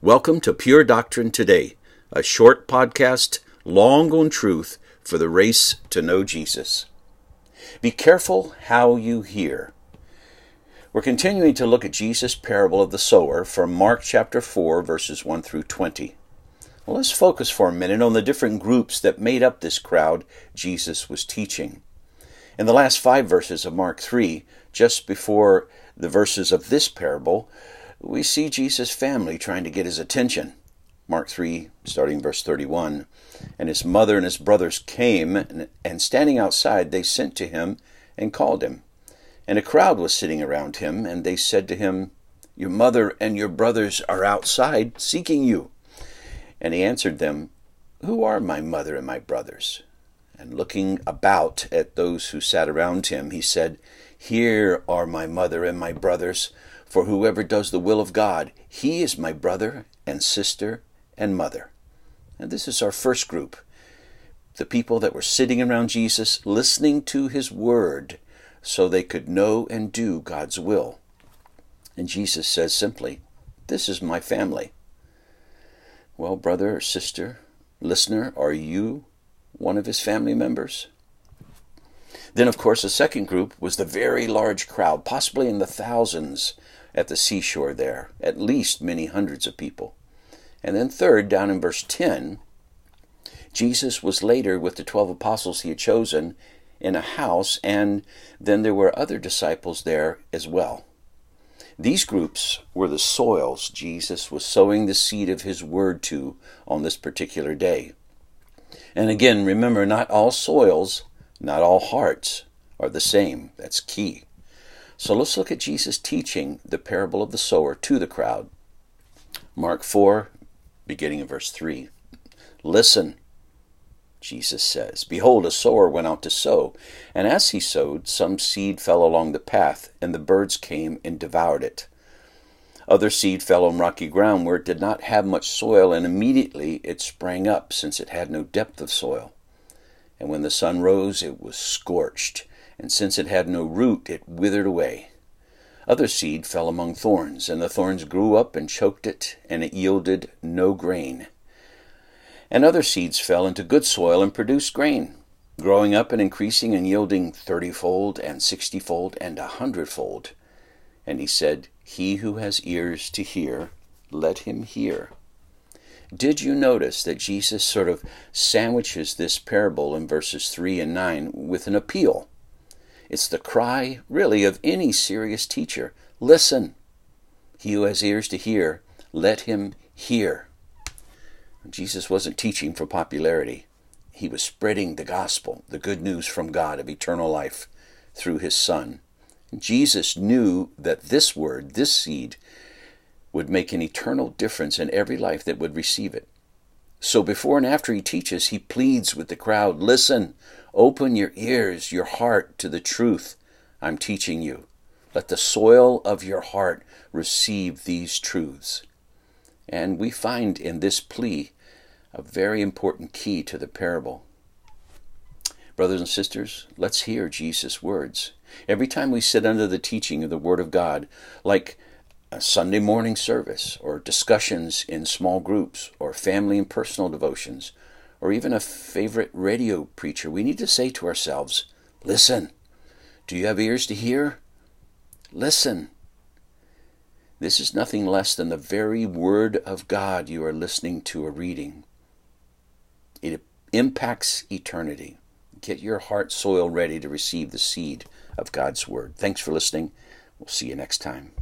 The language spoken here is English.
Welcome to Pure Doctrine Today, a short podcast, long on truth for the race to know Jesus. Be careful how you hear. We're continuing to look at Jesus' parable of the sower from Mark chapter 4, verses 1 through 20. Well, let's focus for a minute on the different groups that made up this crowd Jesus was teaching. In the last five verses of Mark 3, just before the verses of this parable, we see Jesus' family trying to get his attention. Mark 3, starting verse 31. And his mother and his brothers came, and standing outside, they sent to him and called him. And a crowd was sitting around him, and they said to him, Your mother and your brothers are outside seeking you. And he answered them, Who are my mother and my brothers? And looking about at those who sat around him, he said, Here are my mother and my brothers. For whoever does the will of God, he is my brother and sister and mother. And this is our first group the people that were sitting around Jesus listening to his word so they could know and do God's will. And Jesus says simply, This is my family. Well, brother or sister, listener, are you one of his family members? Then, of course, the second group was the very large crowd, possibly in the thousands, at the seashore there, at least many hundreds of people. And then, third, down in verse 10, Jesus was later with the 12 apostles he had chosen in a house, and then there were other disciples there as well. These groups were the soils Jesus was sowing the seed of his word to on this particular day. And again, remember, not all soils, not all hearts are the same. That's key. So let's look at Jesus teaching the parable of the sower to the crowd. Mark 4, beginning in verse 3. Listen, Jesus says, Behold, a sower went out to sow, and as he sowed, some seed fell along the path, and the birds came and devoured it. Other seed fell on rocky ground where it did not have much soil, and immediately it sprang up, since it had no depth of soil. And when the sun rose, it was scorched and since it had no root, it withered away. Other seed fell among thorns, and the thorns grew up and choked it, and it yielded no grain. And other seeds fell into good soil and produced grain, growing up and increasing and yielding thirtyfold and sixtyfold and a hundredfold. And he said, He who has ears to hear, let him hear. Did you notice that Jesus sort of sandwiches this parable in verses 3 and 9 with an appeal? It's the cry, really, of any serious teacher listen. He who has ears to hear, let him hear. Jesus wasn't teaching for popularity. He was spreading the gospel, the good news from God of eternal life through his Son. Jesus knew that this word, this seed, would make an eternal difference in every life that would receive it. So before and after he teaches, he pleads with the crowd listen, open your ears, your heart to the truth I'm teaching you. Let the soil of your heart receive these truths. And we find in this plea a very important key to the parable. Brothers and sisters, let's hear Jesus' words. Every time we sit under the teaching of the Word of God, like a Sunday morning service, or discussions in small groups, or family and personal devotions, or even a favorite radio preacher, we need to say to ourselves, Listen. Do you have ears to hear? Listen. This is nothing less than the very Word of God you are listening to or reading. It impacts eternity. Get your heart soil ready to receive the seed of God's Word. Thanks for listening. We'll see you next time.